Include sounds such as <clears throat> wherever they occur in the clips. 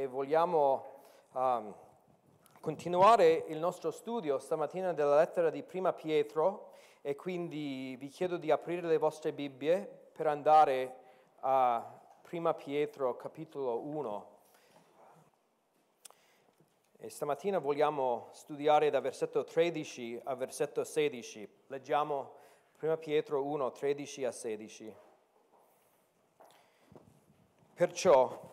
e vogliamo um, continuare il nostro studio stamattina della lettera di Prima Pietro e quindi vi chiedo di aprire le vostre Bibbie per andare a Prima Pietro capitolo 1. E stamattina vogliamo studiare da versetto 13 a versetto 16. Leggiamo Prima Pietro 1, 13 a 16. Perciò,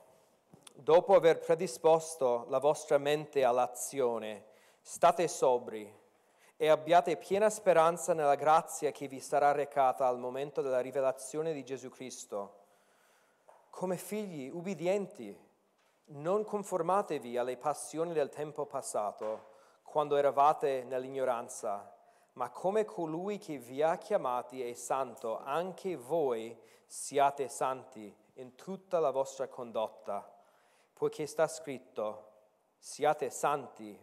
dopo aver predisposto la vostra mente all'azione, state sobri e abbiate piena speranza nella grazia che vi sarà recata al momento della rivelazione di Gesù Cristo. Come figli ubbidienti, non conformatevi alle passioni del tempo passato, quando eravate nell'ignoranza, ma come colui che vi ha chiamati è santo, anche voi siate santi in tutta la vostra condotta, poiché sta scritto, siate santi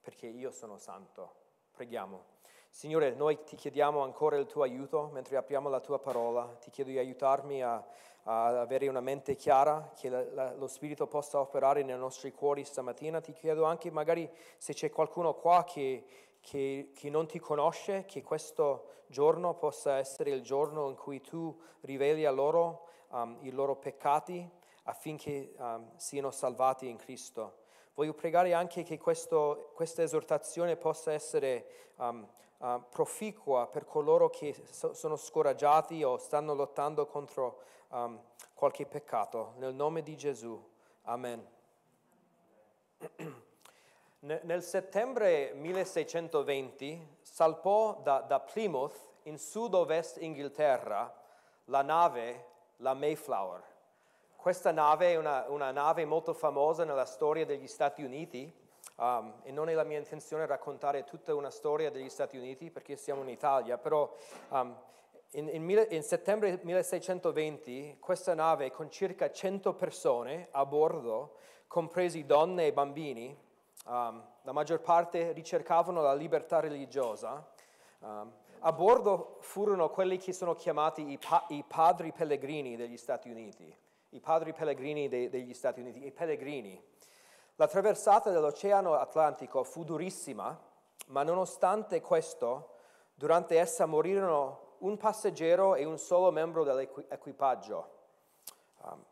perché io sono santo. Preghiamo. Signore, noi ti chiediamo ancora il tuo aiuto mentre apriamo la tua parola. Ti chiedo di aiutarmi a, a avere una mente chiara, che la, la, lo Spirito possa operare nei nostri cuori stamattina. Ti chiedo anche magari se c'è qualcuno qua che, che, che, non ti conosce, che questo giorno possa essere il giorno in cui tu riveli a loro um, i loro peccati affinché um, siano salvati in Cristo. Voglio pregare anche che questo, questa esortazione possa essere um, uh, proficua per coloro che so, sono scoraggiati o stanno lottando contro um, qualche peccato. Nel nome di Gesù. Amen. <clears throat> Nel settembre 1620 salpò da, da Plymouth in sud-ovest Inghilterra la nave la Mayflower. Questa nave è una, una nave molto famosa nella storia degli Stati Uniti um, e non è la mia intenzione raccontare tutta una storia degli Stati Uniti perché siamo in Italia, però um, in, in, in, settembre 1620 questa nave con circa 100 persone a bordo, compresi donne e bambini, um, la maggior parte ricercavano la libertà religiosa, um, a bordo furono quelli che sono chiamati i, pa- i padri pellegrini degli Stati Uniti, i padri pellegrini de- degli Stati Uniti, i pellegrini. La traversata dell'Oceano Atlantico fu durissima, ma nonostante questo, durante essa morirono un passeggero e un solo membro dell'equipaggio. Um,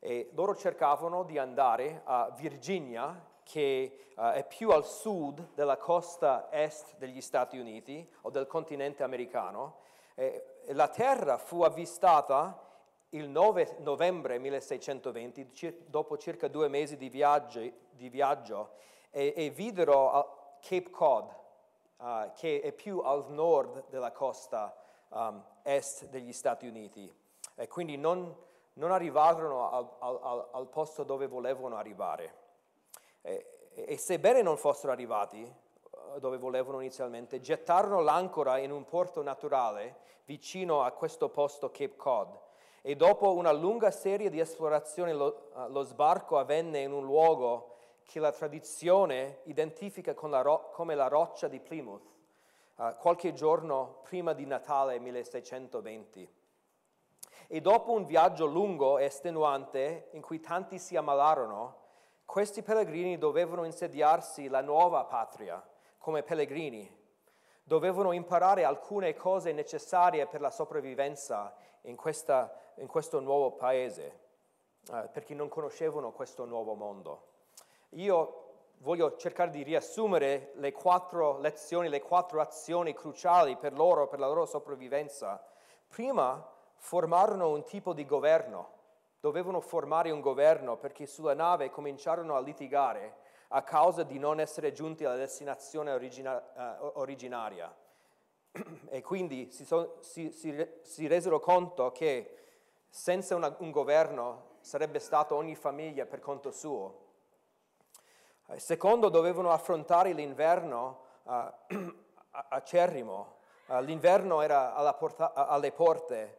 e loro cercavano di andare a Virginia, che uh, è più al sud della costa est degli Stati Uniti o del continente americano. E la Terra fu avvistata il 9 novembre 1620, cir- dopo circa due mesi di, viaggi, di viaggio, e, e videro Cape Cod, uh, che è più al nord della costa um, est degli Stati Uniti. E quindi non, non arrivarono al, al, al posto dove volevano arrivare. E, e sebbene non fossero arrivati eh, dove volevano inizialmente, gettarono l'ancora in un porto naturale vicino a questo posto Cape Cod. E dopo una lunga serie di esplorazioni lo, uh, lo sbarco avvenne in un luogo che la tradizione identifica la ro- come la roccia di Plymouth, uh, qualche giorno prima di Natale 1620. E dopo un viaggio lungo e estenuante in cui tanti si ammalarono, questi pellegrini dovevano insediarsi la nuova patria come pellegrini, dovevano imparare alcune cose necessarie per la sopravvivenza in, questa, in questo nuovo paese, eh, perché non conoscevano questo nuovo mondo. Io voglio cercare di riassumere le quattro lezioni, le quattro azioni cruciali per loro, per la loro sopravvivenza. Prima formarono un tipo di governo Dovevano formare un governo perché sulla nave cominciarono a litigare a causa di non essere giunti alla destinazione origina- uh, originaria. <clears throat> E quindi si, so, si, si, si, resero conto che senza una, un governo sarebbe stato ogni famiglia per conto suo. Secondo, dovevano affrontare l'inverno uh, acerrimo. Uh, l'inverno era porta- alle porte,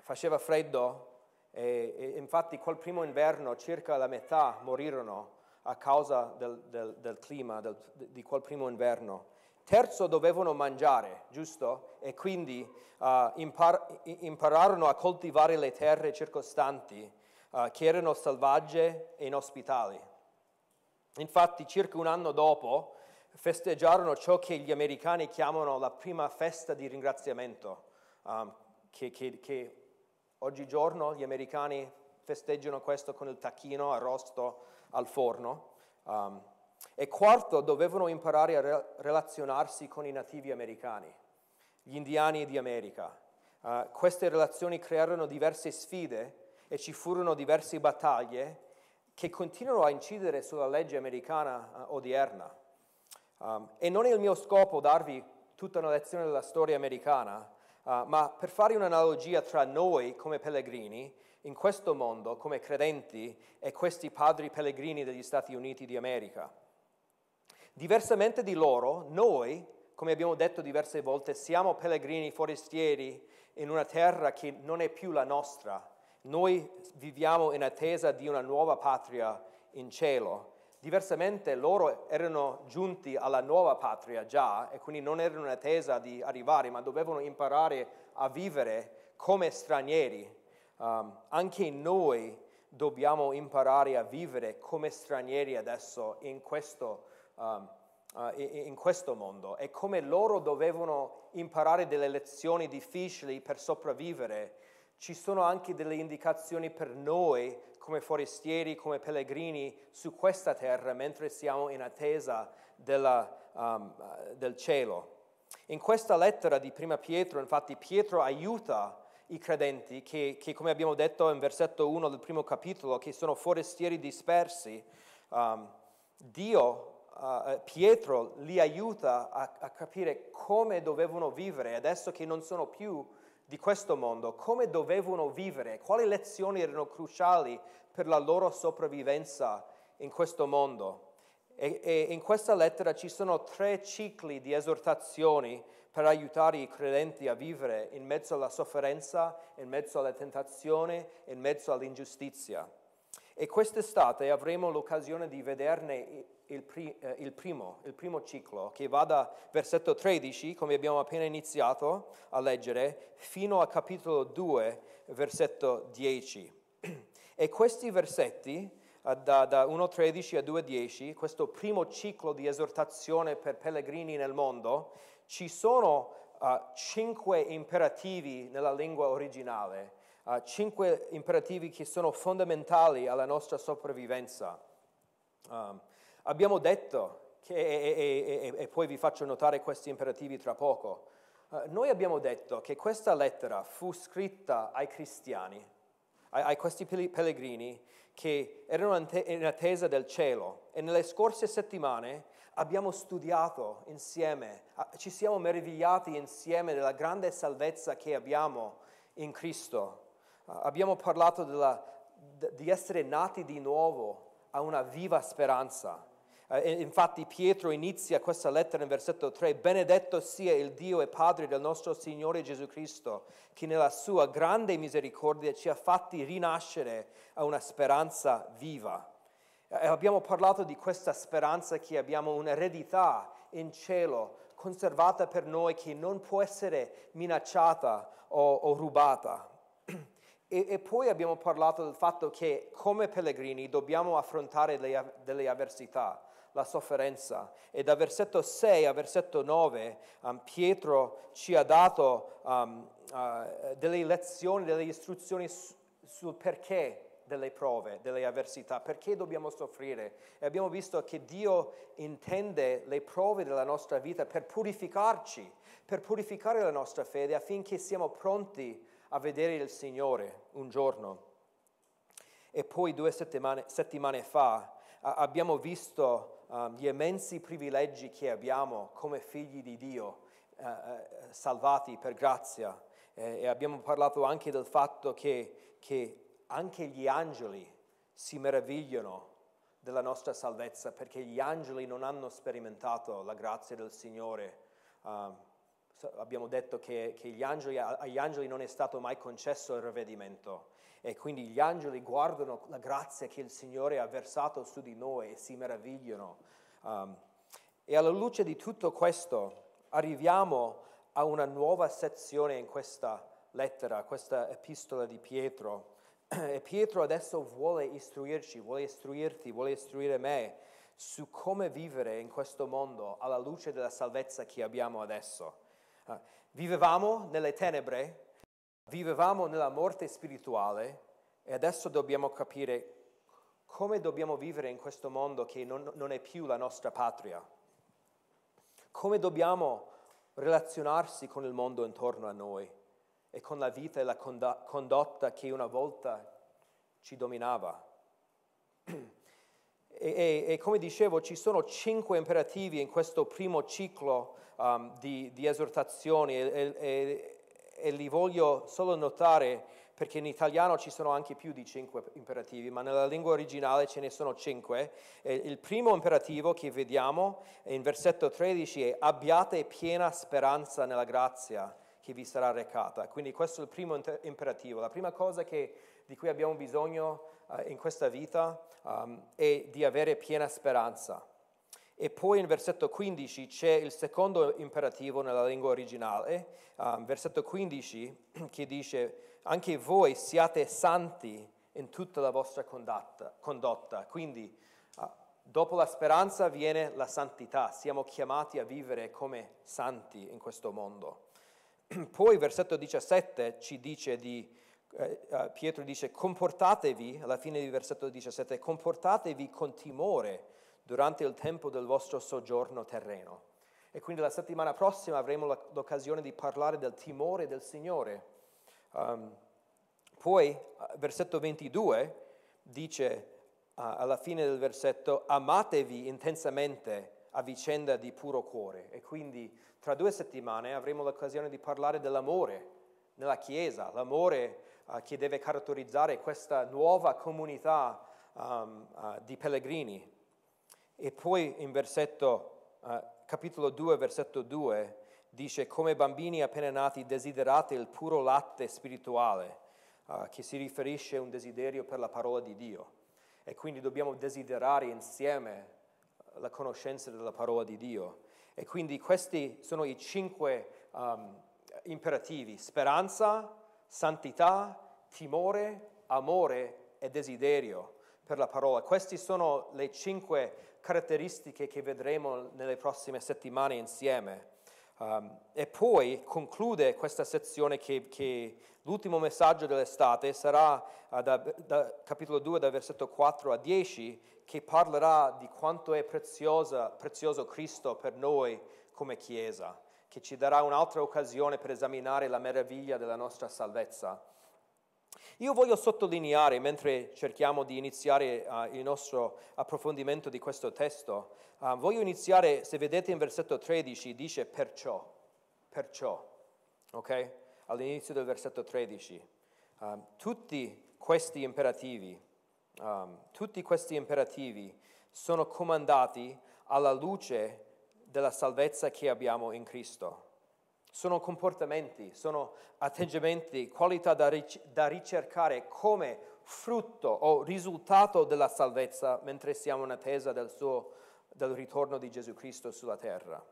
faceva freddo, e, e infatti quel primo inverno circa la metà morirono a causa del, del, del clima del, di quel primo inverno. Terzo, dovevano mangiare, giusto? E quindi uh, impar- impararono a coltivare le terre circostanti. Uh, che erano selvagge e inospitali. Infatti, circa un anno dopo, festeggiarono ciò che gli americani chiamano la prima festa di ringraziamento, um, che, che, che oggigiorno gli americani festeggiano questo con il tacchino arrosto al forno. Um, e quarto, dovevano imparare a re- relazionarsi con i nativi americani, gli indiani di America. Uh, queste relazioni crearono diverse sfide e ci furono diverse battaglie che continuano a incidere sulla legge americana uh, odierna. Um, e non è il mio scopo darvi tutta una lezione della storia americana, uh, ma per fare un'analogia tra noi come pellegrini in questo mondo, come credenti, e questi padri pellegrini degli Stati Uniti di America. Diversamente di loro, noi, come abbiamo detto diverse volte, siamo pellegrini forestieri in una terra che non è più la nostra. Noi viviamo in attesa di una nuova patria in cielo. Diversamente loro erano giunti alla nuova patria già e quindi non erano in attesa di arrivare, ma dovevano imparare a vivere come stranieri. Um, anche noi dobbiamo imparare a vivere come stranieri adesso in questo, um, uh, in questo mondo e come loro dovevano imparare delle lezioni difficili per sopravvivere, ci sono anche delle indicazioni per noi come forestieri, come pellegrini su questa terra mentre siamo in attesa della, um, del cielo. In questa lettera di Prima Pietro, infatti, Pietro aiuta i credenti che, che, come abbiamo detto in versetto 1 del primo capitolo, che sono forestieri dispersi. Um, Dio uh, Pietro li aiuta a, a, capire come dovevano vivere adesso che non sono più di questo mondo, come dovevano vivere, quali lezioni erano cruciali per la loro sopravvivenza in questo mondo. E, e in questa lettera ci sono tre cicli di esortazioni per aiutare i credenti a vivere in mezzo alla sofferenza, in mezzo alla tentazione, in mezzo all'ingiustizia. E quest'estate avremo l'occasione di vederne il, pri, eh, il, primo, il primo ciclo, che va da versetto 13, come abbiamo appena iniziato a leggere, fino a capitolo 2, versetto 10. E questi versetti, eh, da, da 1.13 a 2.10, questo primo ciclo di esortazione per pellegrini nel mondo, ci sono uh, cinque imperativi nella lingua originale uh, cinque imperativi che sono fondamentali alla nostra sopravvivenza. Um, abbiamo detto, che, e, e, e, e, poi vi faccio notare questi imperativi tra poco, uh, noi abbiamo detto che questa lettera fu scritta ai cristiani, ai, ai questi pellegrini che erano in attesa del cielo e nelle scorse settimane abbiamo studiato insieme, ci siamo meravigliati insieme della grande salvezza che abbiamo in Cristo. Abbiamo parlato della, di essere nati di nuovo a una viva speranza. Eh, infatti Pietro inizia questa lettera in versetto 3, benedetto sia il Dio e Padre del nostro Signore Gesù Cristo, che nella sua grande misericordia ci ha fatti rinascere a una speranza viva. Eh, abbiamo parlato di questa speranza che abbiamo un'eredità in cielo conservata per noi che non può essere minacciata o, o rubata. <clears throat> E, e, poi abbiamo parlato del fatto che come pellegrini dobbiamo affrontare le, delle avversità, la sofferenza. E da versetto 6 a versetto 9 um, Pietro ci ha dato um, uh, delle lezioni, delle istruzioni su, sul perché delle prove, delle avversità, perché dobbiamo soffrire. E abbiamo visto che Dio intende le prove della nostra vita per purificarci, per purificare la nostra fede affinché siamo pronti a vedere il Signore un giorno. E poi due settimane, settimane fa abbiamo visto um, gli immensi privilegi che abbiamo come figli di Dio, uh, uh, salvati per grazia. Eh, e abbiamo parlato anche del fatto che, che anche gli angeli si meravigliano della nostra salvezza perché gli angeli non hanno sperimentato la grazia del Signore. Um, abbiamo detto che, che angeli, agli angeli non è stato mai concesso il ravvedimento e quindi gli angeli guardano la grazia che il Signore ha versato su di noi e si meravigliano. Um, e alla luce di tutto questo arriviamo a una nuova sezione in questa lettera, questa epistola di Pietro, <clears throat> E Pietro adesso vuole istruirci, vuole istruirti, vuole istruire me su come vivere in questo mondo alla luce della salvezza che abbiamo adesso. Uh, vivevamo nelle tenebre, vivevamo nella morte spirituale e adesso dobbiamo capire come dobbiamo vivere in questo mondo che non, non è più la nostra patria. Come dobbiamo relazionarsi con il mondo intorno a noi e con la vita e la condotta che una volta ci dominava. <clears throat> E, e, e, come dicevo, ci sono cinque imperativi in questo primo ciclo um, di, di, esortazioni e, e, li voglio solo notare perché in italiano ci sono anche più di cinque imperativi, ma nella lingua originale ce ne sono cinque. il primo imperativo che vediamo in versetto 13 è abbiate piena speranza nella grazia che vi sarà recata. Quindi questo è il primo imperativo. La prima cosa che, di cui abbiamo bisogno uh, in questa vita um, è di avere piena speranza. E poi in versetto 15 c'è il secondo imperativo nella lingua originale, um, versetto 15, <clears throat> che dice anche voi siate santi in tutta la vostra condotta. condotta. Quindi uh, dopo la speranza viene la santità, siamo chiamati a vivere come santi in questo mondo. <clears throat> Poi versetto 17 ci dice di, eh, uh, Pietro dice, comportatevi, alla fine del versetto 17, comportatevi con timore durante il tempo del vostro soggiorno terreno. E quindi la settimana prossima avremo l'occasione di parlare del timore del Signore. Um, poi, eh, versetto 22 dice uh, alla fine del versetto, amatevi intensamente a vicenda di puro cuore. E quindi tra due settimane avremo l'occasione di parlare dell'amore nella Chiesa, l'amore uh, che deve caratterizzare questa nuova comunità um, uh, di pellegrini. E poi in versetto, uh, capitolo 2, versetto 2, dice come bambini appena nati desiderate il puro latte spirituale, che si riferisce a un desiderio per la parola di Dio. E quindi dobbiamo desiderare insieme la conoscenza della parola di Dio. E quindi questi sono i cinque um, imperativi, speranza, santità, timore, amore e desiderio per la parola. Queste sono le cinque caratteristiche che vedremo nelle prossime settimane insieme. Um, e poi conclude questa sezione che, che l'ultimo messaggio dell'estate sarà uh, da, da, capitolo 2, dal versetto 4 a 10, che parlerà di quanto è preziosa, prezioso Cristo per noi come Chiesa, che ci darà un'altra occasione per esaminare la meraviglia della nostra salvezza. Io voglio sottolineare, mentre cerchiamo di iniziare uh, il nostro approfondimento di questo testo, uh, voglio iniziare, se vedete in versetto 13, dice perciò, perciò, ok? All'inizio del versetto 13. Uh, um, tutti questi imperativi Um, tutti questi imperativi sono comandati alla luce della salvezza che abbiamo in Cristo. Sono comportamenti, sono atteggiamenti, qualità da, ric- da ricercare come frutto o risultato della salvezza mentre siamo in attesa del, suo, del ritorno di Gesù Cristo sulla terra.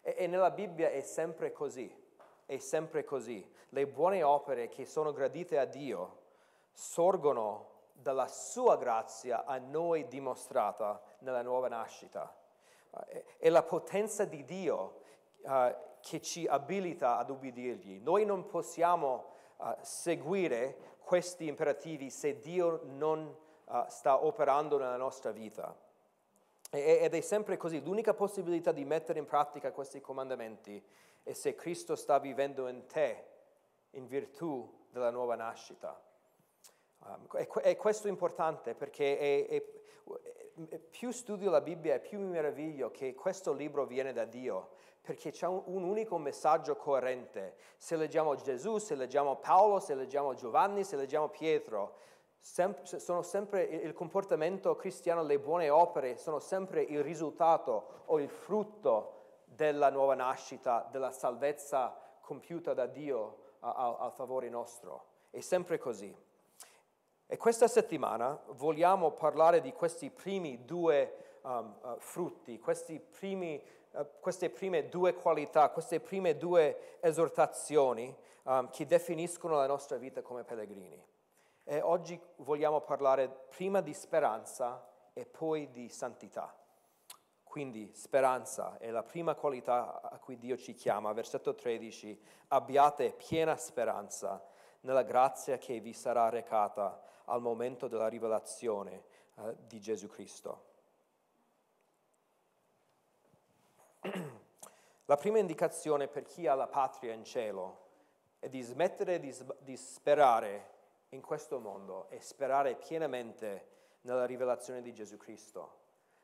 E, e nella Bibbia è sempre così, è sempre così. Le buone opere che sono gradite a Dio sorgono dalla sua grazia a noi dimostrata nella nuova nascita. È la potenza di Dio uh, che ci abilita ad ubbidirgli. Noi non possiamo uh, seguire questi imperativi se Dio non sta operando nella nostra vita. Ed è sempre così. L'unica possibilità di mettere in pratica questi comandamenti è se Cristo sta vivendo in te in virtù della nuova nascita. Um, e, e, questo è importante perché è, è, più studio la Bibbia e più mi meraviglio che questo libro viene da Dio perché c'è un, un, unico messaggio coerente. Se leggiamo Gesù, se leggiamo Paolo, se leggiamo Giovanni, se leggiamo Pietro, sem- sono sempre il comportamento cristiano, le buone opere sono sempre il risultato o il frutto della nuova nascita, della salvezza compiuta da Dio a, a, a favore nostro. È sempre così. E questa settimana vogliamo parlare di questi primi due um, uh, frutti, primi, uh, queste prime due qualità, queste prime due esortazioni um, che definiscono la nostra vita come pellegrini. E oggi vogliamo parlare prima di speranza e poi di santità. Quindi speranza è la prima qualità a cui Dio ci chiama. Versetto 13, abbiate piena speranza nella grazia che vi sarà recata al momento della rivelazione eh, di Gesù Cristo. La prima indicazione per chi ha la patria in cielo è di smettere di, di sperare in questo mondo e sperare pienamente nella rivelazione di Gesù Cristo.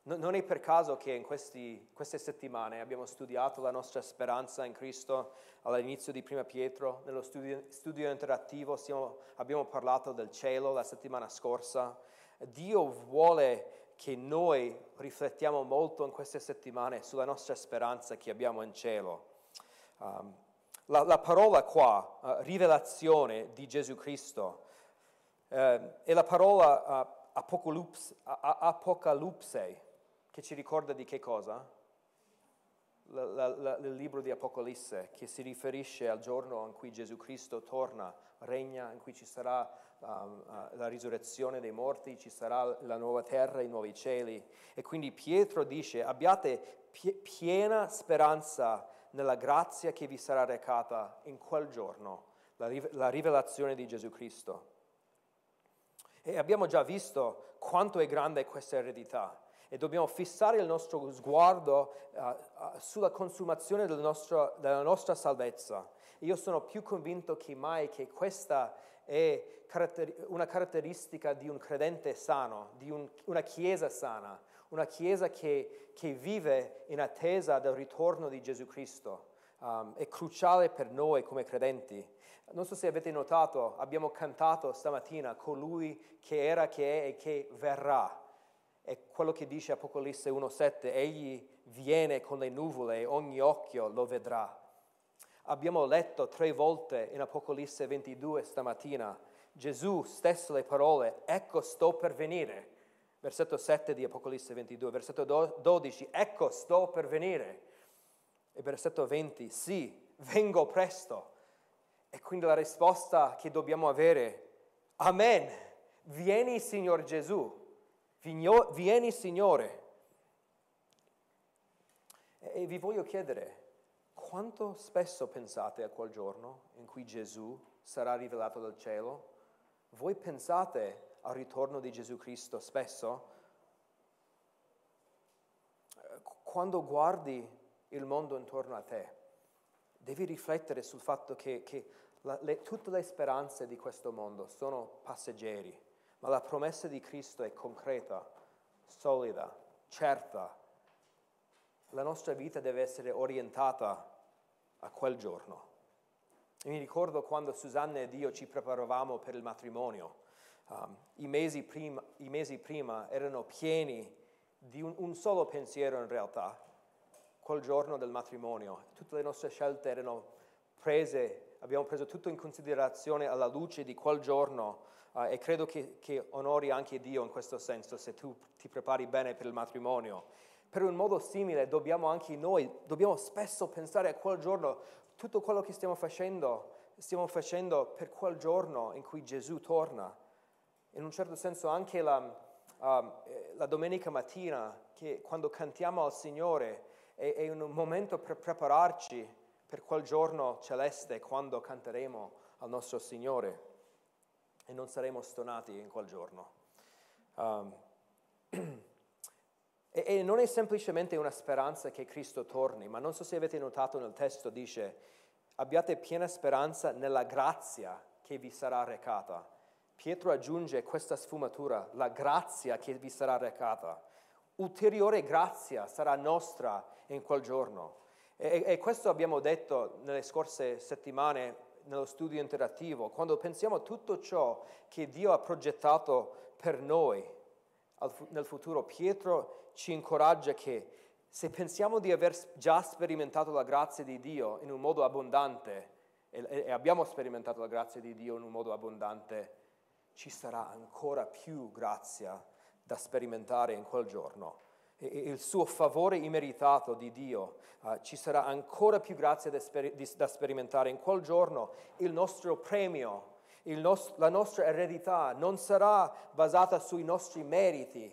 No, non è per caso che in questi, queste settimane abbiamo studiato la nostra speranza in Cristo all'inizio di Prima Pietro, nello studio, studio interattivo stiamo, abbiamo parlato del cielo la settimana scorsa. Dio vuole che noi riflettiamo molto in queste settimane sulla nostra speranza che abbiamo in cielo. Um, la, la, parola qua, uh, rivelazione di Gesù Cristo, eh, è la parola uh, apocalipse, apocalipse, che ci ricorda di che cosa? La, la, il libro di Apocalisse, che si riferisce al giorno in cui Gesù Cristo torna, regna, in cui ci sarà um, uh, la risurrezione dei morti, ci sarà la nuova terra, i nuovi cieli. E quindi Pietro dice, abbiate pie- piena speranza nella grazia che vi sarà recata in quel giorno, la, rive- la rivelazione di Gesù Cristo. E abbiamo già visto quanto è grande questa eredità e dobbiamo fissare il nostro sguardo uh, sulla consumazione del nostro, della nostra salvezza. Io sono più convinto che mai che questa è caratter- una caratteristica di un credente sano, di un, una chiesa sana, una chiesa che, che, vive in attesa del ritorno di Gesù Cristo. Um, è cruciale per noi come credenti. Non so se avete notato, abbiamo cantato stamattina colui che era, che è e che verrà. È quello che dice Apocalisse 1.7, egli viene con le nuvole e ogni occhio lo vedrà. Abbiamo letto tre volte in Apocalisse 22 stamattina, Gesù stesso le parole, ecco sto per venire. Versetto 7 di Apocalisse 22, versetto 12, ecco sto per venire. E versetto 20, sì, vengo presto. E quindi la risposta che dobbiamo avere, Amen, vieni Signor Gesù, vieni Signore. E vi voglio chiedere, quanto spesso pensate a quel giorno in cui Gesù sarà rivelato dal cielo? Voi pensate al ritorno di Gesù Cristo spesso? Quando guardi il mondo intorno a te, devi riflettere sul fatto che, che la, le, tutte le speranze di questo mondo sono passeggeri, ma la promessa di Cristo è concreta, solida, certa. La nostra vita deve essere orientata a quel giorno. E mi ricordo quando Susanna ed io ci preparavamo per il matrimonio. Um, i, mesi prima, I mesi prima erano pieni di un, un solo pensiero in realtà, quel giorno del matrimonio. Tutte le nostre scelte erano prese, abbiamo preso tutto in considerazione alla luce di quel giorno uh, e credo che, che, onori anche Dio in questo senso se tu ti prepari bene per il matrimonio. Per un modo simile dobbiamo anche noi, dobbiamo spesso pensare a quel giorno, tutto quello che stiamo facendo, stiamo facendo per quel giorno in cui Gesù torna. In un certo senso anche la, uh, la domenica mattina, che quando cantiamo al Signore, è, è un momento per prepararci per quel giorno celeste quando canteremo al nostro Signore e non saremo stonati in quel giorno. Um, <clears throat> e, e, non è semplicemente una speranza che Cristo torni, ma non so se avete notato nel testo dice abbiate piena speranza nella grazia che vi sarà recata. Pietro aggiunge questa sfumatura, la grazia che vi sarà recata. Ulteriore grazia sarà nostra in quel giorno. E, e questo abbiamo detto nelle scorse settimane nello studio interattivo, quando pensiamo a tutto ciò che Dio ha progettato per noi nel futuro, Pietro ci incoraggia che se pensiamo di aver già sperimentato la grazia di Dio in un modo abbondante, e abbiamo sperimentato la grazia di Dio in un modo abbondante, ci sarà ancora più grazia da sperimentare in quel giorno il suo favore immeritato di Dio, uh, ci sarà ancora più grazia da, sper- da, sperimentare in quel giorno, il nostro premio, nos- la nostra eredità non sarà basata sui nostri meriti,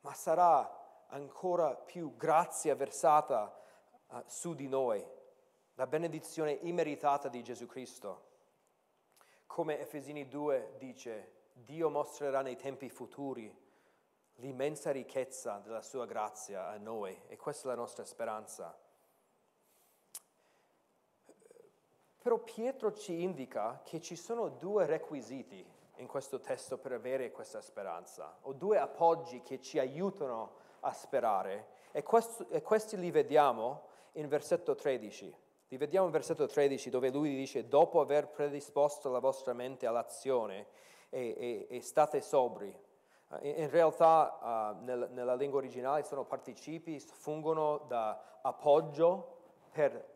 ma sarà ancora più grazia versata uh, su di noi, la benedizione immeritata di Gesù Cristo. Come Efesini 2 dice, Dio mostrerà nei tempi futuri l'immensa ricchezza della sua grazia a noi e questa è la nostra speranza. Però Pietro ci indica che ci sono due requisiti in questo testo per avere questa speranza, o due appoggi che ci aiutano a sperare, e, questo, e questi li vediamo in versetto 13. Li vediamo in versetto 13 dove lui dice, dopo aver predisposto la vostra mente all'azione e, e, e state sobri. In realtà uh, nel, nella lingua originale sono participi, fungono da appoggio per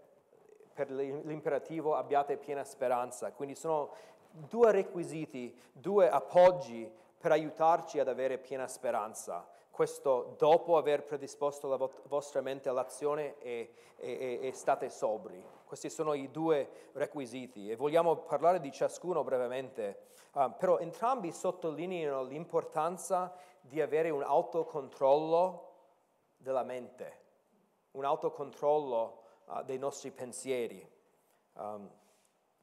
per l'imperativo abbiate piena speranza. Quindi sono due requisiti, due appoggi per aiutarci ad avere piena speranza. Questo dopo aver predisposto la vostra mente all'azione e, e, e state sobri. Questi sono i due requisiti e vogliamo parlare di ciascuno brevemente, uh, però entrambi sottolineano l'importanza di avere un autocontrollo della mente, un autocontrollo uh, dei nostri pensieri. Um,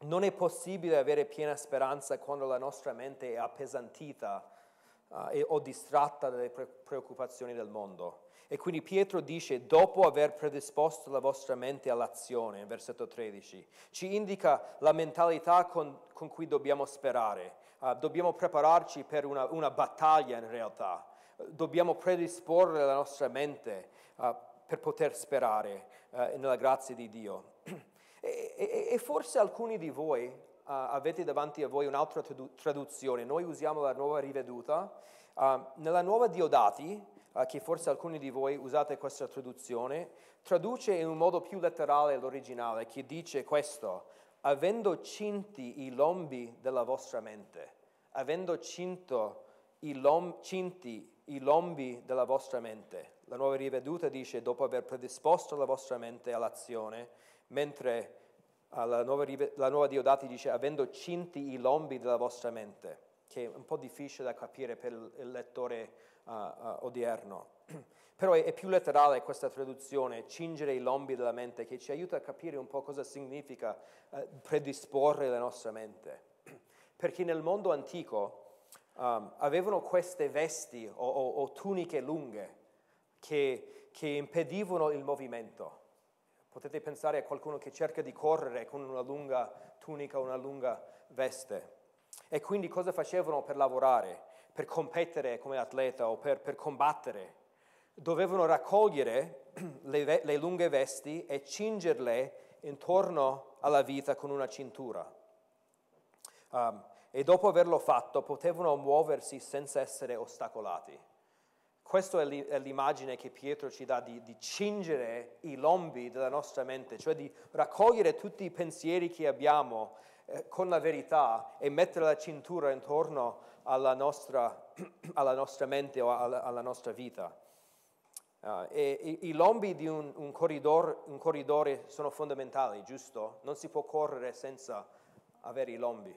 non è possibile avere piena speranza quando la nostra mente è appesantita uh, e, o distratta dalle pre- preoccupazioni del mondo. E quindi Pietro dice, dopo aver predisposto la vostra mente all'azione, versetto 13, ci indica la mentalità con, con cui dobbiamo sperare. Uh, dobbiamo prepararci per una, una battaglia in realtà. dobbiamo predisporre la nostra mente uh, per poter sperare uh, nella grazia di Dio. <clears throat> E, e, e forse alcuni di voi avete davanti a voi un'altra traduzione. Noi usiamo la nuova riveduta. Uh, nella nuova Diodati, uh, che forse alcuni di voi usate questa traduzione, traduce in un modo più letterale l'originale, che dice questo, avendo cinti i lombi della vostra mente, avendo cinto i lom- cinti i lombi della vostra mente. La nuova riveduta dice dopo aver predisposto la vostra mente all'azione, mentre uh, la, nuova, la nuova Diodati dice avendo cinti i lombi della vostra mente, che è un po' difficile da capire per il lettore uh, uh, odierno. <clears throat> Però è, è, più letterale questa traduzione, cingere i lombi della mente, che ci aiuta a capire un po' cosa significa predisporre la nostra mente. <clears throat> Perché nel mondo antico um, avevano queste vesti o, o, o tuniche lunghe che, che impedivano il movimento. Potete pensare a qualcuno che cerca di correre con una lunga tunica, una lunga veste. E quindi cosa facevano per lavorare, per competere come atleta o per, per combattere? Dovevano raccogliere <clears throat> le, le, lunghe vesti e cingerle intorno alla vita con una cintura. Um, e dopo averlo fatto potevano muoversi senza essere ostacolati. Questa è l'immagine che Pietro ci dà di, di, cingere i lombi della nostra mente, cioè di raccogliere tutti i pensieri che abbiamo eh, con la verità e mettere la cintura intorno alla nostra, <clears throat> alla nostra mente o alla, alla nostra vita. Uh, e, i, lombi di un, un, corridor, un corridore sono fondamentali, giusto? Non si può correre senza avere i lombi,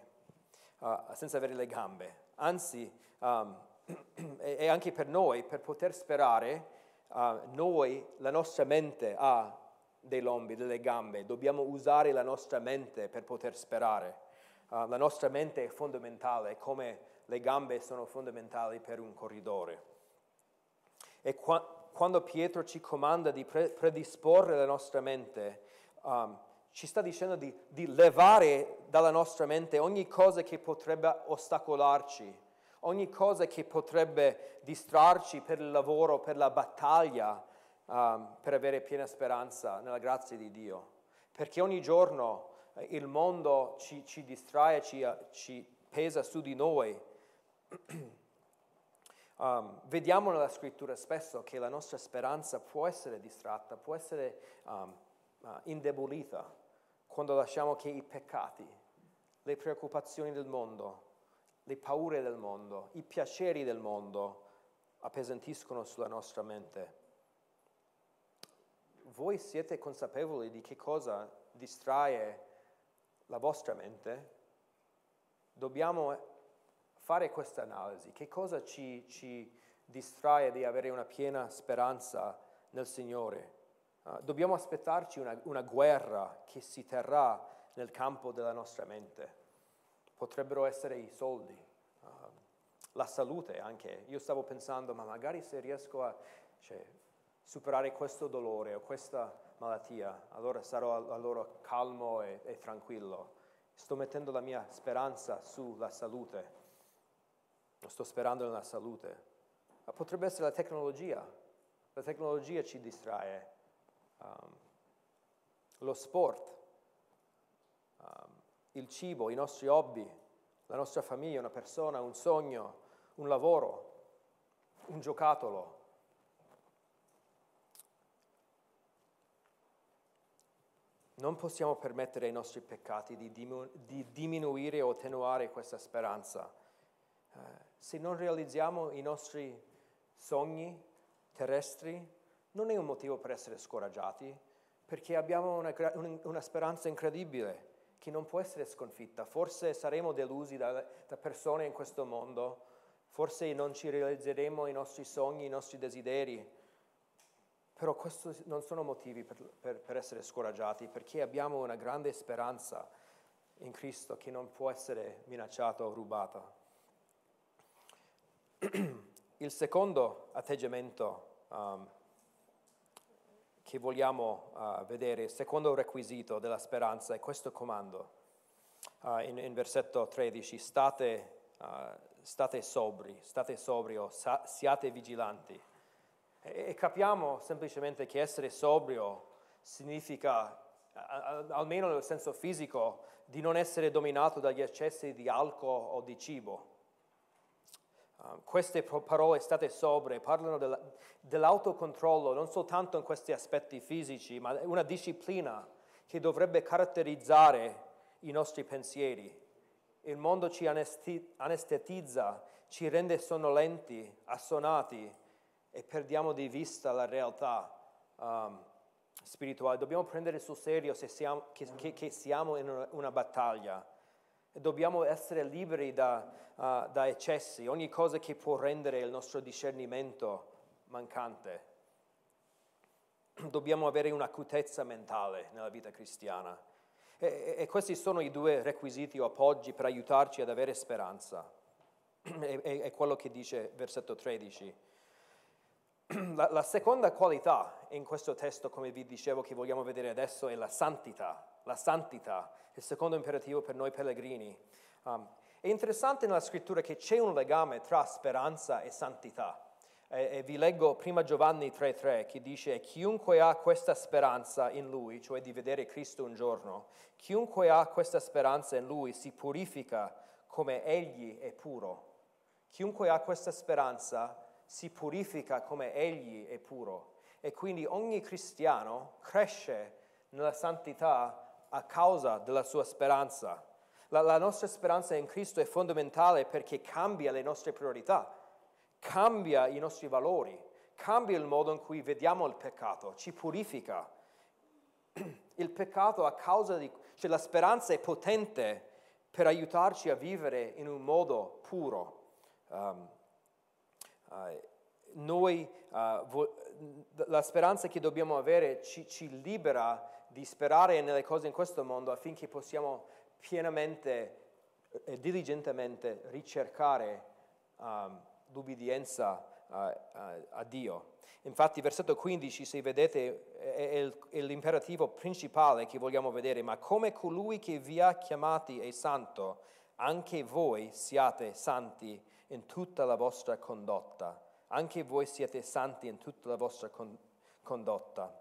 uh, senza avere le gambe. Anzi, um, <clears throat> e anche per noi, per poter sperare, uh, noi, la nostra mente ha dei lombi, delle gambe, dobbiamo usare la nostra mente per poter sperare. Uh, la nostra mente è fondamentale, come le gambe sono fondamentali per un corridore. E qua, quando Pietro ci comanda di pre- predisporre la nostra mente, um, ci sta dicendo di, di levare dalla nostra mente ogni cosa che potrebbe ostacolarci, ogni cosa che potrebbe distrarci per il lavoro, per la battaglia, um, per avere piena speranza nella grazia di Dio. Perché ogni giorno eh, il mondo ci, ci distrae, ci, uh, ci, pesa su di noi. um, <clears throat> vediamo nella scrittura spesso che la nostra speranza può essere distratta, può essere um, uh, indebolita quando lasciamo che i peccati, le preoccupazioni del mondo, le paure del mondo, i piaceri del mondo appesantiscono sulla nostra mente. Voi siete consapevoli di che cosa distrae la vostra mente? dobbiamo fare questa analisi. Che cosa ci, ci distrae di avere una piena speranza nel Signore? Uh, dobbiamo aspettarci una, una guerra che si terrà nel campo della nostra mente. Potrebbero essere i soldi, uh, la salute anche. Io stavo pensando, ma magari se riesco a cioè, superare questo dolore o questa malattia, allora sarò allora calmo e, e tranquillo. Sto mettendo la mia speranza sulla salute. Sto sperando nella salute. Ma potrebbe essere la tecnologia. La tecnologia ci distrae. Um, lo sport, il cibo, i nostri hobby, la nostra famiglia, una persona, un sogno, un lavoro, un giocattolo. Non possiamo permettere ai nostri peccati di, di diminuire o attenuare questa speranza. Uh, se non realizziamo i nostri sogni terrestri, non è un motivo per essere scoraggiati, perché abbiamo una, una speranza incredibile che non può essere sconfitta. Forse saremo delusi da, da, persone in questo mondo, forse non ci realizzeremo i nostri sogni, i nostri desideri, però questi non sono motivi per, per, per essere scoraggiati, perché abbiamo una grande speranza in Cristo che non può essere minacciata o rubata. <clears throat> Il secondo atteggiamento um, che vogliamo uh, vedere, il secondo requisito della speranza è questo comando. Uh, in, in, versetto 13, state, uh, state sobri, state sobrio, sa- siate vigilanti. E, e, capiamo semplicemente che essere sobrio significa, almeno nel senso fisico, di non essere dominato dagli eccessi di alcol o di cibo. Um, queste parole state sobre parlano della, dell'autocontrollo non soltanto in questi aspetti fisici, ma una disciplina che dovrebbe caratterizzare i nostri pensieri. Il mondo ci anesti- anestetizza, ci rende sonnolenti, assonati e perdiamo di vista la realtà um, spirituale. Dobbiamo prendere sul serio siamo, che, che, che, siamo in una, battaglia dobbiamo essere liberi da, uh, da eccessi, ogni cosa che può rendere il nostro discernimento mancante. Dobbiamo avere un'acutezza mentale nella vita cristiana. E, e, questi sono i due requisiti o appoggi per aiutarci ad avere speranza. È, è, è quello che dice versetto 13. La, la, seconda qualità in questo testo, come vi dicevo, che vogliamo vedere adesso è la santità. La santità il secondo imperativo per noi pellegrini. Um, è interessante nella scrittura che c'è un legame tra speranza e santità. E, e vi leggo prima Giovanni 3:3 che dice chiunque ha questa speranza in lui, cioè di vedere Cristo un giorno, chiunque ha questa speranza in lui si purifica come egli è puro. Chiunque ha questa speranza si purifica come egli è puro. E quindi ogni cristiano cresce nella santità a causa della sua speranza. La, la, nostra speranza in Cristo è fondamentale perché cambia le nostre priorità, cambia i nostri valori, cambia il modo in cui vediamo il peccato, ci purifica. Il peccato a causa di... cioè la speranza è potente per aiutarci a vivere in un modo puro. Um, uh, noi, uh, vo- la speranza che dobbiamo avere ci, ci libera di sperare nelle cose in questo mondo affinché possiamo pienamente e diligentemente ricercare um, l'ubbidienza uh, uh, a Dio. Infatti, versetto 15, se vedete, è, è, è, l'imperativo principale che vogliamo vedere, ma come colui che vi ha chiamati è santo, anche voi siate santi in tutta la vostra condotta. Anche voi siete santi in tutta la vostra con, condotta.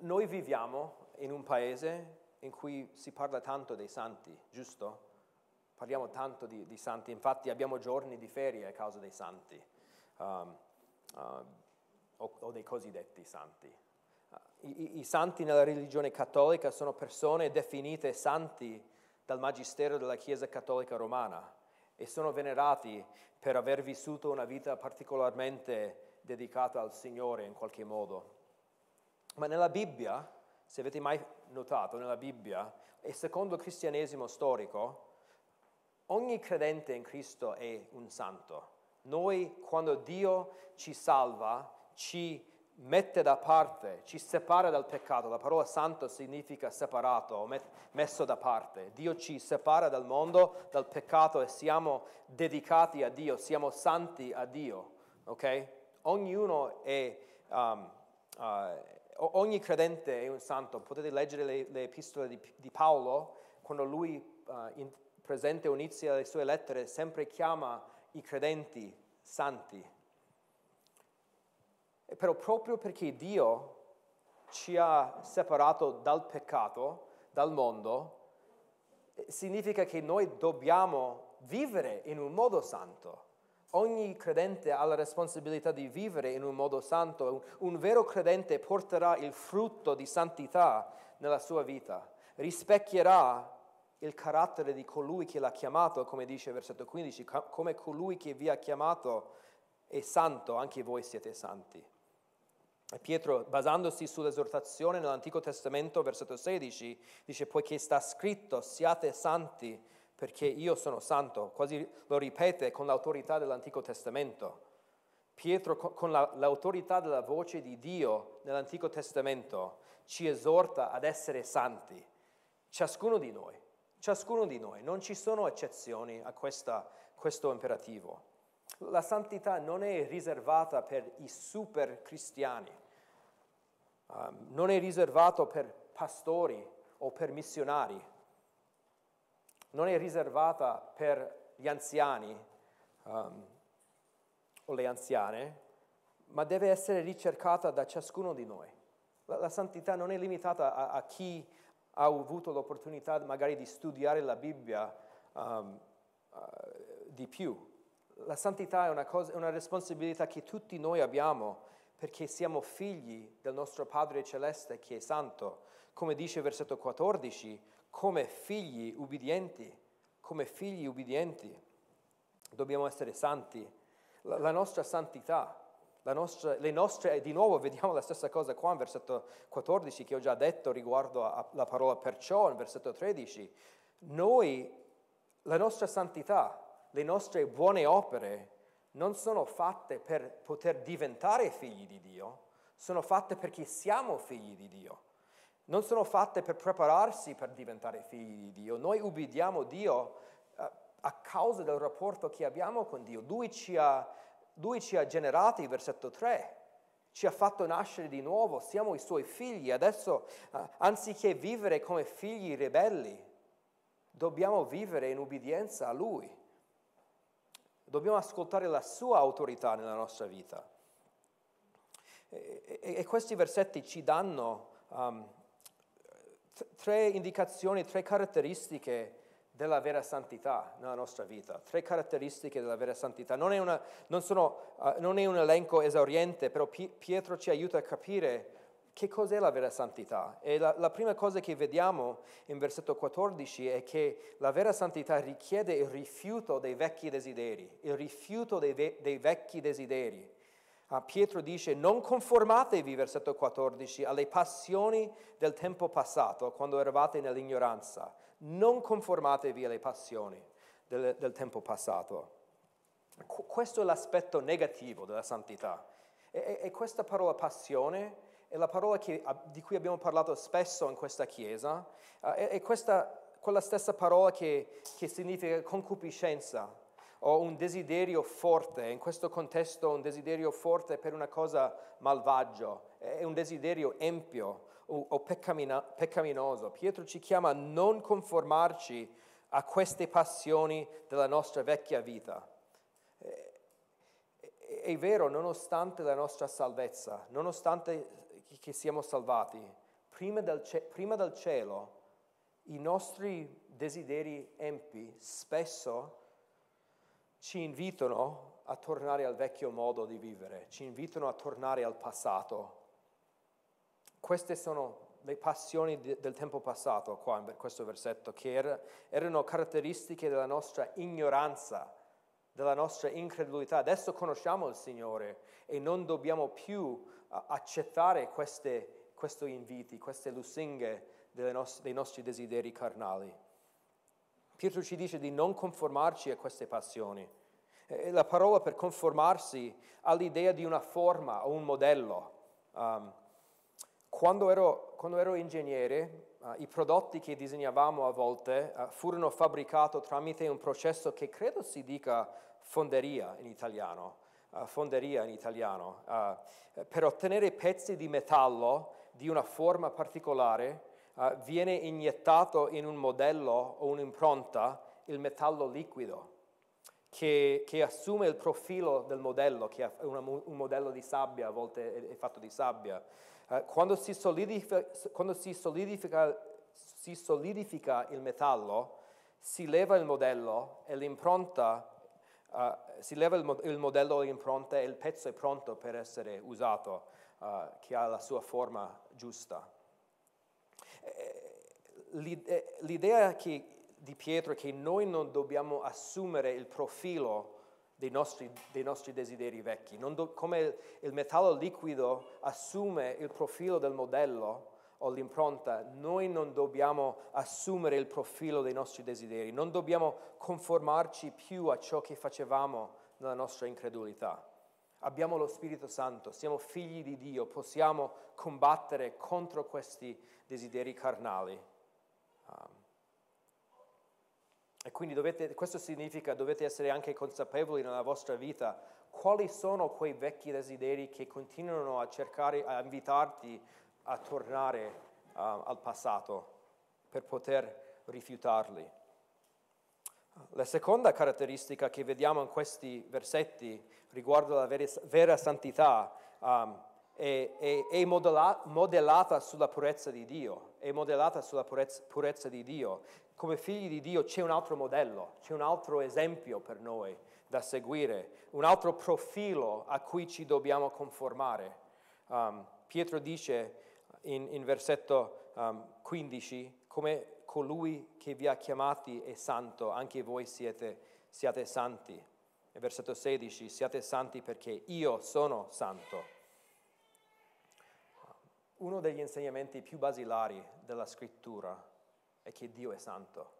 Noi viviamo in un paese in cui si parla tanto dei santi, giusto? Parliamo tanto di, di santi, infatti abbiamo giorni di ferie a causa dei santi um, uh, o, o, dei cosiddetti santi. Uh, i, I santi nella religione cattolica sono persone definite santi dal Magistero della Chiesa Cattolica Romana e sono venerati per aver vissuto una vita particolarmente dedicata al Signore in qualche modo. Ma nella Bibbia, se avete mai notato, nella Bibbia, e secondo il cristianesimo storico, ogni credente in Cristo è un santo. Noi quando Dio ci salva, ci mette da parte, ci separa dal peccato. La parola santo significa separato, messo da parte. Dio ci separa dal mondo, dal peccato e siamo dedicati a Dio, siamo santi a Dio. Ok? Ognuno è, um, uh, ogni credente è un santo. Potete leggere le, le epistole di, di, Paolo, quando lui uh, in, presente o inizia le sue lettere, sempre chiama i credenti santi però proprio perché Dio ci ha separato dal peccato, dal mondo, eh, significa che noi dobbiamo vivere in un modo santo. Ogni credente ha la responsabilità di vivere in un modo santo. Un, vero credente porterà il frutto di santità nella sua vita, rispecchierà il carattere di colui che l'ha chiamato, come dice versetto 15, come colui che vi ha chiamato è santo, anche voi siete santi. Pietro, basandosi sull'esortazione nell'Antico Testamento, versetto 16, dice, poiché sta scritto, siate santi perché io sono santo, quasi lo ripete con l'autorità dell'Antico Testamento. Pietro, con la, l'autorità della voce di Dio nell'Antico Testamento, ci esorta ad essere santi, ciascuno di noi, ciascuno di noi, non ci sono eccezioni a questa, questo imperativo. La santità non è riservata per i super cristiani, um, non è riservato per pastori o per missionari, non è riservata per gli anziani um, o le anziane, ma deve essere ricercata da ciascuno di noi. La, la santità non è limitata a, a, chi ha avuto l'opportunità magari di studiare la Bibbia um, uh, di più. La santità è una, cosa, una responsabilità che tutti noi abbiamo perché siamo figli del nostro Padre Celeste che è santo, come dice il versetto 14, come figli ubbidienti, come figli ubbidienti. Dobbiamo essere santi. La, la nostra santità, la nostra, le nostre, di nuovo vediamo la stessa cosa qua in versetto 14 che ho già detto riguardo alla parola perciò, in versetto 13. Noi, la nostra santità, le nostre buone opere, non sono fatte per poter diventare figli di Dio, sono fatte perché siamo figli di Dio. Non sono fatte per prepararsi per diventare figli di Dio. Noi ubbidiamo Dio uh, a causa del rapporto che abbiamo con Dio. Lui ci ha, lui ci ha generati, versetto 3, ci ha fatto nascere di nuovo, siamo i suoi figli. Adesso, uh, anziché vivere come figli ribelli, dobbiamo vivere in ubbidienza a Lui. Dobbiamo ascoltare la sua autorità nella nostra vita. E, e, e questi versetti ci danno um, tre indicazioni, tre caratteristiche della vera santità nella nostra vita, tre caratteristiche della vera santità. Non è, una, non sono, uh, non è un elenco esauriente, però Pietro ci aiuta a capire che cos'è la vera santità? E la, la, prima cosa che vediamo in versetto 14 è che la vera santità richiede il rifiuto dei vecchi desideri, il rifiuto dei, ve, dei vecchi desideri. Pietro dice non conformatevi, versetto 14, alle passioni del tempo passato, quando eravate nell'ignoranza. Non conformatevi alle passioni del, del tempo passato. Qu- questo è l'aspetto negativo della santità. E, e, questa parola passione è la parola che, di cui abbiamo parlato spesso in questa chiesa, uh, è, è questa, quella stessa parola che, che significa concupiscenza o un desiderio forte, in questo contesto un desiderio forte per una cosa malvagio, è un desiderio empio o, o peccamina, peccaminoso. Pietro ci chiama a non conformarci a queste passioni della nostra vecchia vita. È, è vero, nonostante la nostra salvezza, nonostante che siamo salvati, prima del, prima del cielo, i nostri desideri empi spesso ci invitano a tornare al vecchio modo di vivere, ci invitano a tornare al passato. Queste sono le passioni del tempo passato, qua in questo versetto, che er-, erano caratteristiche della nostra ignoranza, della nostra incredulità. Adesso conosciamo il Signore e non dobbiamo più accettare queste, questi inviti, queste lusinghe nostre, dei nostri desideri carnali. Pietro ci dice di non conformarci a queste passioni. La parola per conformarsi ha l'idea di una forma o un modello. Um, quando, ero, quando, ero, ingegnere, uh, i prodotti che disegnavamo a volte uh, furono fabbricati tramite un processo che credo si dica fonderia in italiano. Uh, fonderia in italiano. per ottenere pezzi di metallo di una forma particolare, uh, viene iniettato in un modello o un'impronta il metallo liquido che, che, assume il profilo del modello, che è una, un modello di sabbia, a volte è, è fatto di sabbia. Uh, quando si solidifica, quando si solidifica, si solidifica il metallo, si leva il modello e l'impronta Uh, si leva il, il modello dell'impronta e il pezzo è pronto per essere usato, uh, che ha la sua forma giusta. Eh, l'idea di Pietro è che noi non dobbiamo assumere il profilo dei nostri, dei nostri desideri vecchi, do, come il metallo liquido assume il profilo del modello o l'impronta, noi non dobbiamo assumere il profilo dei nostri desideri, non dobbiamo conformarci più a ciò che facevamo nella nostra incredulità. Abbiamo lo Spirito Santo, siamo figli di Dio, possiamo combattere contro questi desideri carnali. Um, e quindi dovete, questo significa dovete essere anche consapevoli nella vostra vita quali sono quei vecchi desideri che continuano a cercare, a invitarti a tornare uh, al passato per poter rifiutarli. La seconda caratteristica che vediamo in questi versetti riguardo alla vera, vera santità um, è, è, è modella, modellata sulla purezza di Dio, è modellata sulla purezza, purezza di Dio. Come figli di Dio c'è un altro modello, c'è un altro esempio per noi da seguire, un altro profilo a cui ci dobbiamo conformare. Um, Pietro dice in, in versetto um, 15, come colui che vi ha chiamati è santo, anche voi siete, siate santi. E versetto 16, siate santi perché io sono santo. Uno degli insegnamenti più basilari della scrittura è che Dio è santo.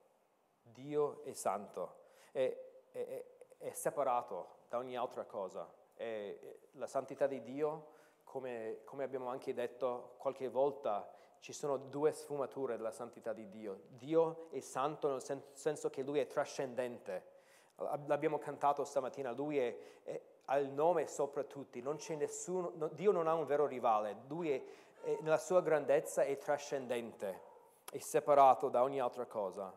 Dio è santo, è, è, è separato da ogni altra cosa. È, la santità di Dio, come, come abbiamo anche detto qualche volta, ci sono due sfumature della santità di Dio. Dio è santo nel sen- senso che Lui è trascendente. L'abbiamo cantato stamattina, Lui è, è, ha il nome sopra tutti, non nessuno, no, Dio non ha un vero rivale, Lui è, nella sua grandezza è trascendente, è separato da ogni altra cosa.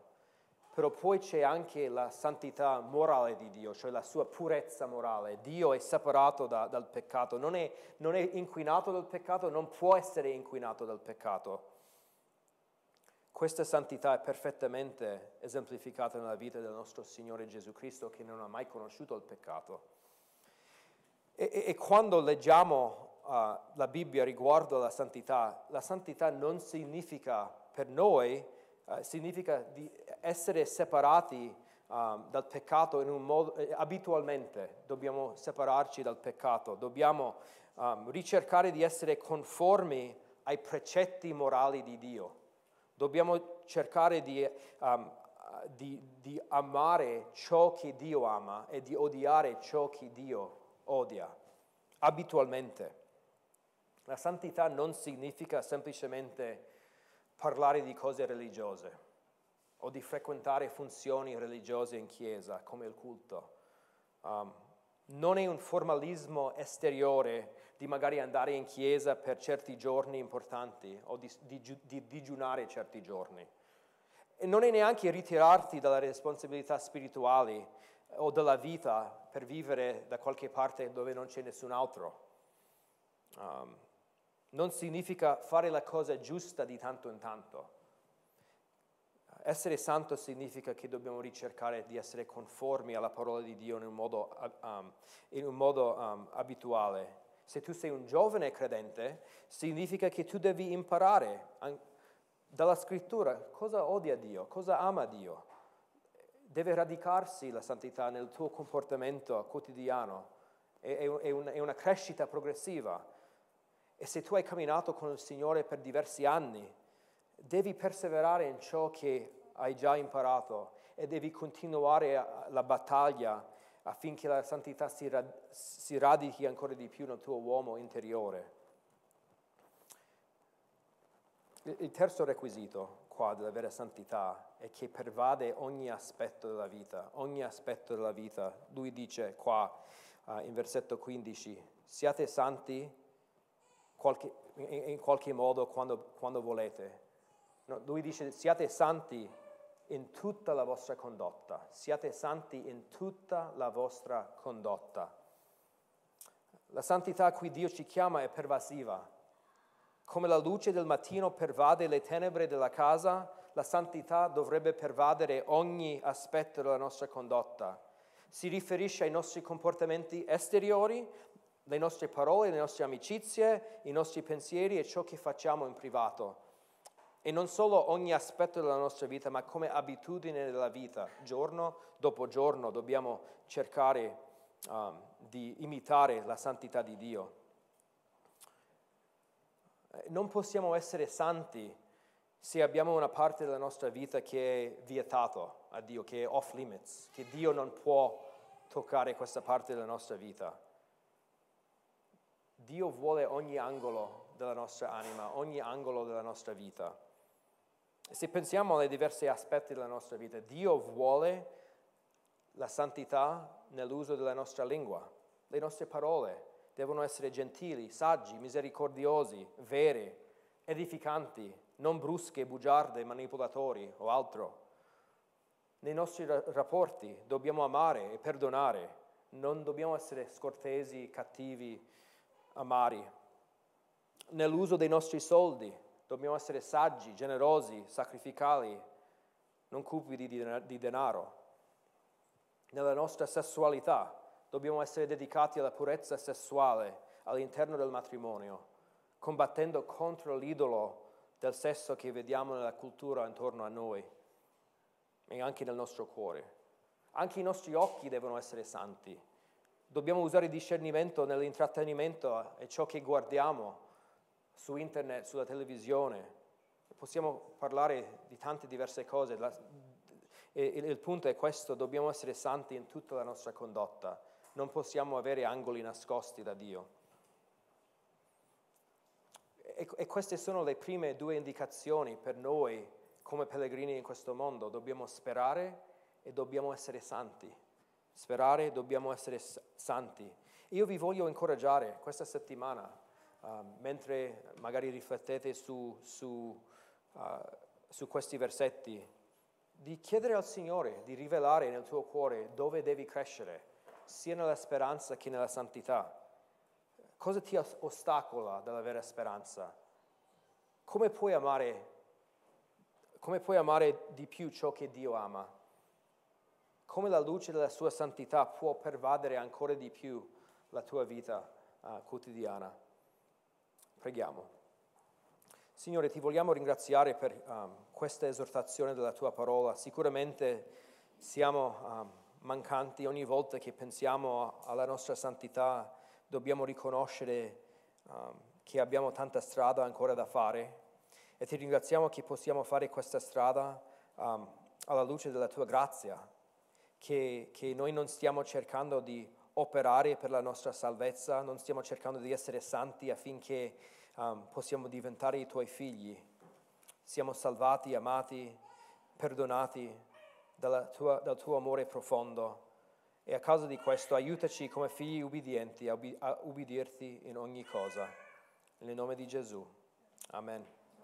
Però poi c'è anche la santità morale di Dio, cioè la sua purezza morale. Dio è separato da, dal peccato, non è, non è inquinato dal peccato, non può essere inquinato dal peccato. Questa santità è perfettamente esemplificata nella vita del nostro Signore Gesù Cristo che non ha mai conosciuto il peccato. E, e, e quando leggiamo uh, la Bibbia riguardo alla santità, la santità non significa per noi Uh, significa di essere separati um, dal peccato in un modo, eh, abitualmente dobbiamo separarci dal peccato, dobbiamo um, ricercare di essere conformi ai precetti morali di Dio, dobbiamo cercare di, um, di, di amare ciò che Dio ama e di odiare ciò che Dio odia, abitualmente. La santità non significa semplicemente parlare di cose religiose o di frequentare funzioni religiose in chiesa come il culto. Um, non è un formalismo esteriore di magari andare in chiesa per certi giorni importanti o di, di, di digiunare certi giorni. E non è neanche ritirarti dalle responsabilità spirituali o della vita per vivere da qualche parte dove non c'è nessun altro. Um, non significa fare la cosa giusta di tanto in tanto. Essere santo significa che dobbiamo ricercare di essere conformi alla parola di Dio in un modo, um, in un modo um, abituale. Se tu sei un giovane credente, significa che tu devi imparare dalla scrittura cosa odia Dio, cosa ama Dio. Deve radicarsi la santità nel tuo comportamento quotidiano. È, è, è una crescita progressiva. E se tu hai camminato con il Signore per diversi anni, devi perseverare in ciò che hai già imparato e devi continuare la battaglia affinché la santità si, rad- si radichi ancora di più nel tuo uomo interiore. Il terzo requisito qua della vera santità è che pervade ogni aspetto della vita, ogni aspetto della vita. Lui dice qua uh, in versetto 15, siate santi qualche, in, qualche modo quando, quando volete. No, lui dice siate santi in tutta la vostra condotta, siate santi in tutta la vostra condotta. La santità a cui Dio ci chiama è pervasiva. Come la luce del mattino pervade le tenebre della casa, la santità dovrebbe pervadere ogni aspetto della nostra condotta. Si riferisce ai nostri comportamenti esteriori, le nostre parole, le nostre amicizie, i nostri pensieri e ciò che facciamo in privato. E non solo ogni aspetto della nostra vita, ma come abitudine della vita, giorno dopo giorno dobbiamo cercare um, di imitare la santità di Dio. Eh, non possiamo essere santi se abbiamo una parte della nostra vita che è vietato a Dio, che è off limits, che Dio non può toccare questa parte della nostra vita. Dio vuole ogni angolo della nostra anima, ogni angolo della nostra vita. Se pensiamo ai diversi aspetti della nostra vita, Dio vuole la santità nell'uso della nostra lingua. Le nostre parole devono essere gentili, saggi, misericordiosi, vere, edificanti, non brusche, bugiarde, manipolatori o altro. Nei nostri rapporti dobbiamo amare e perdonare, non dobbiamo essere scortesi, cattivi, amari. Nell'uso dei nostri soldi Dobbiamo essere saggi, generosi, sacrificali, non cupi di denaro. Nella nostra sessualità dobbiamo essere dedicati alla purezza sessuale all'interno del matrimonio, combattendo contro l'idolo del sesso che vediamo nella cultura intorno a noi e anche nel nostro cuore. Anche i nostri occhi devono essere santi. Dobbiamo usare discernimento nell'intrattenimento e ciò che guardiamo su internet, sulla televisione, possiamo parlare di tante diverse cose. La, e, il punto è questo, dobbiamo essere santi in tutta la nostra condotta, non possiamo avere angoli nascosti da Dio. E, e queste sono le prime due indicazioni per noi come pellegrini in questo mondo. Dobbiamo sperare e dobbiamo essere santi. Sperare dobbiamo essere santi. Io vi voglio incoraggiare questa settimana Uh, mentre magari riflettete su, su, uh, su questi versetti, di chiedere al Signore di rivelare nel tuo cuore dove devi crescere, sia nella speranza che nella santità. Cosa ti ostacola dalla vera speranza? Come puoi amare, come puoi amare di più ciò che Dio ama? Come la luce della sua santità può pervadere ancora di più la tua vita uh, quotidiana? Preghiamo. Signore, ti vogliamo ringraziare per um, questa esortazione della tua parola. Sicuramente siamo um, mancanti ogni volta che pensiamo alla nostra santità, dobbiamo riconoscere um, che abbiamo tanta strada ancora da fare e ti ringraziamo che possiamo fare questa strada alla luce della tua grazia, che, che noi non stiamo cercando di operare per la nostra salvezza, non stiamo cercando di essere santi affinché um, possiamo diventare i tuoi figli. Siamo salvati, amati, perdonati tua, dal tuo amore profondo. E a causa di questo aiutaci come figli ubbidienti a, ubbi- a ubbidirti in ogni cosa. Nel nome di Gesù. Amen.